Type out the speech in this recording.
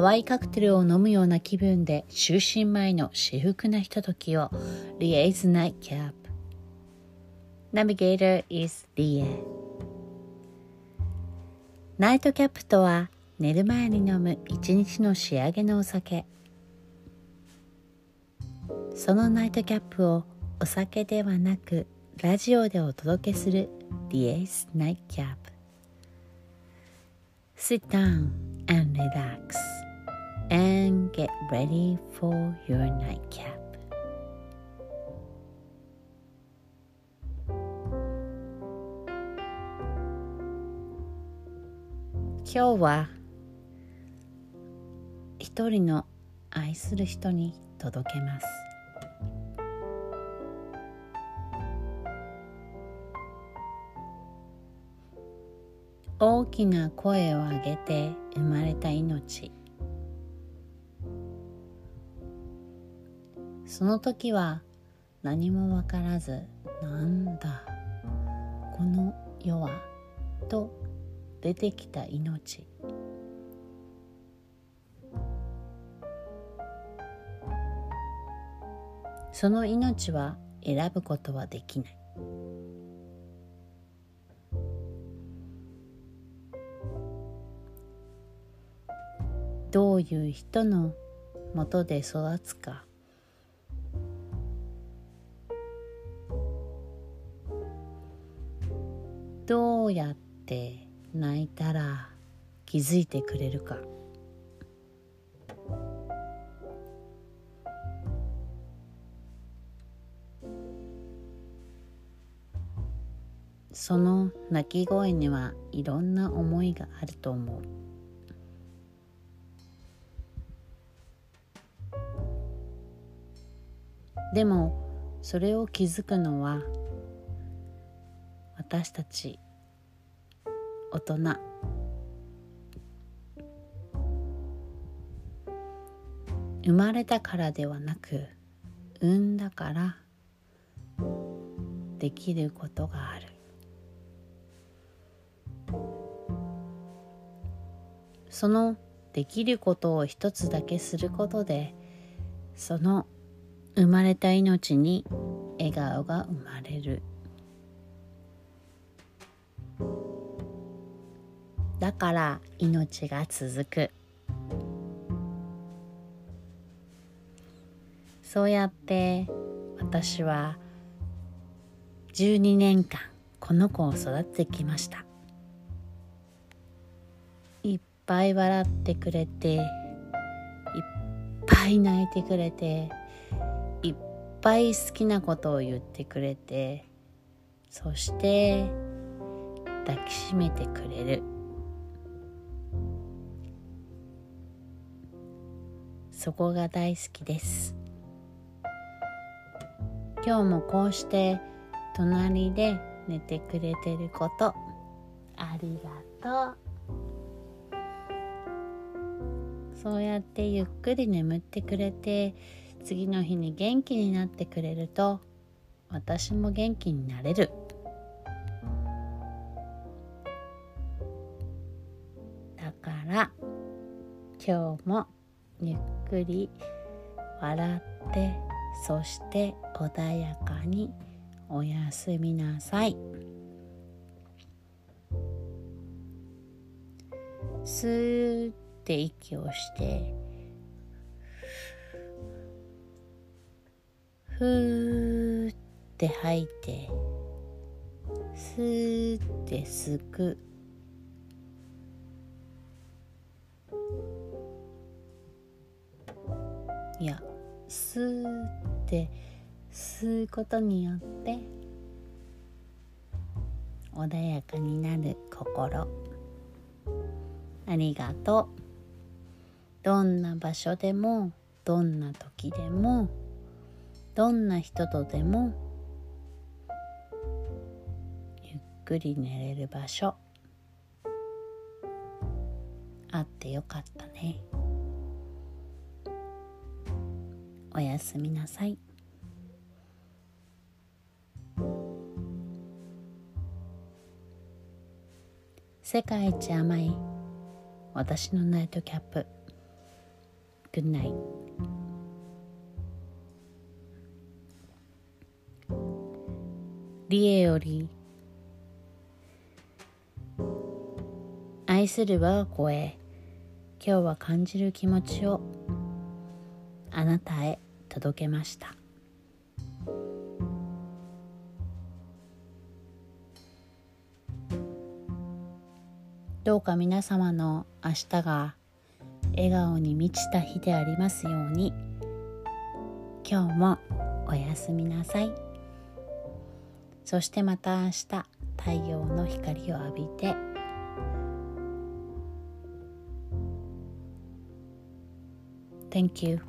淡いカクテルを飲むような気分で就寝前の至福なひとときを Lia's Nightcap Navigator is Lie ナイトキャップとは寝る前に飲む一日の仕上げのお酒。そのナイトキャップをお酒ではなくラジオでお届けする Lia's Nightcap Sit down and relax. And get ready for your nightcap. 今日は一人の愛する人に届けます大きな声を上げて生まれた命その時は何も分からずなんだこの世はと出てきた命。その命は選ぶことはできない。どういう人のもとで育つか。どうやって泣いたら気づいてくれるか。その泣き声にはいろんな思いがあると思う。でもそれを気づくのは私たち大人。生まれたからではなく産んだからできることがある。そのできることを一つだけすることでその生まれた命に笑顔が生まれる。だから命が続く。そうやって私は12年間この子を育ててきました。いっぱい笑ってくれていっぱい泣いてくれていっぱい好きなことを言ってくれてそして抱きしめてくれる。そこが大好きです。今日もこうして隣で寝てくれてることありがとう。そうやってゆっくり眠ってくれて次の日に元気になってくれると私も元気になれる。ら今日もゆっくり笑ってそして穏やかにおやすみなさい。スーって息をしてふーって吐いてスーってすく。いやスーって吸うことによって穏やかになる心。ありがとう。どんな場所でもどんな時でもどんな人とでもゆっくり寝れる場所。あってよかったね。おやすみなさい。世界一甘い私のナイトキャップ。Good night リエより愛する我が子へ今日は感じる気持ちをあなたへ届けました。どうか皆様の明日が笑顔に満ちた日でありますように。今日もおやすみなさい。そしてまた明日太陽の光を浴びて。Thank you.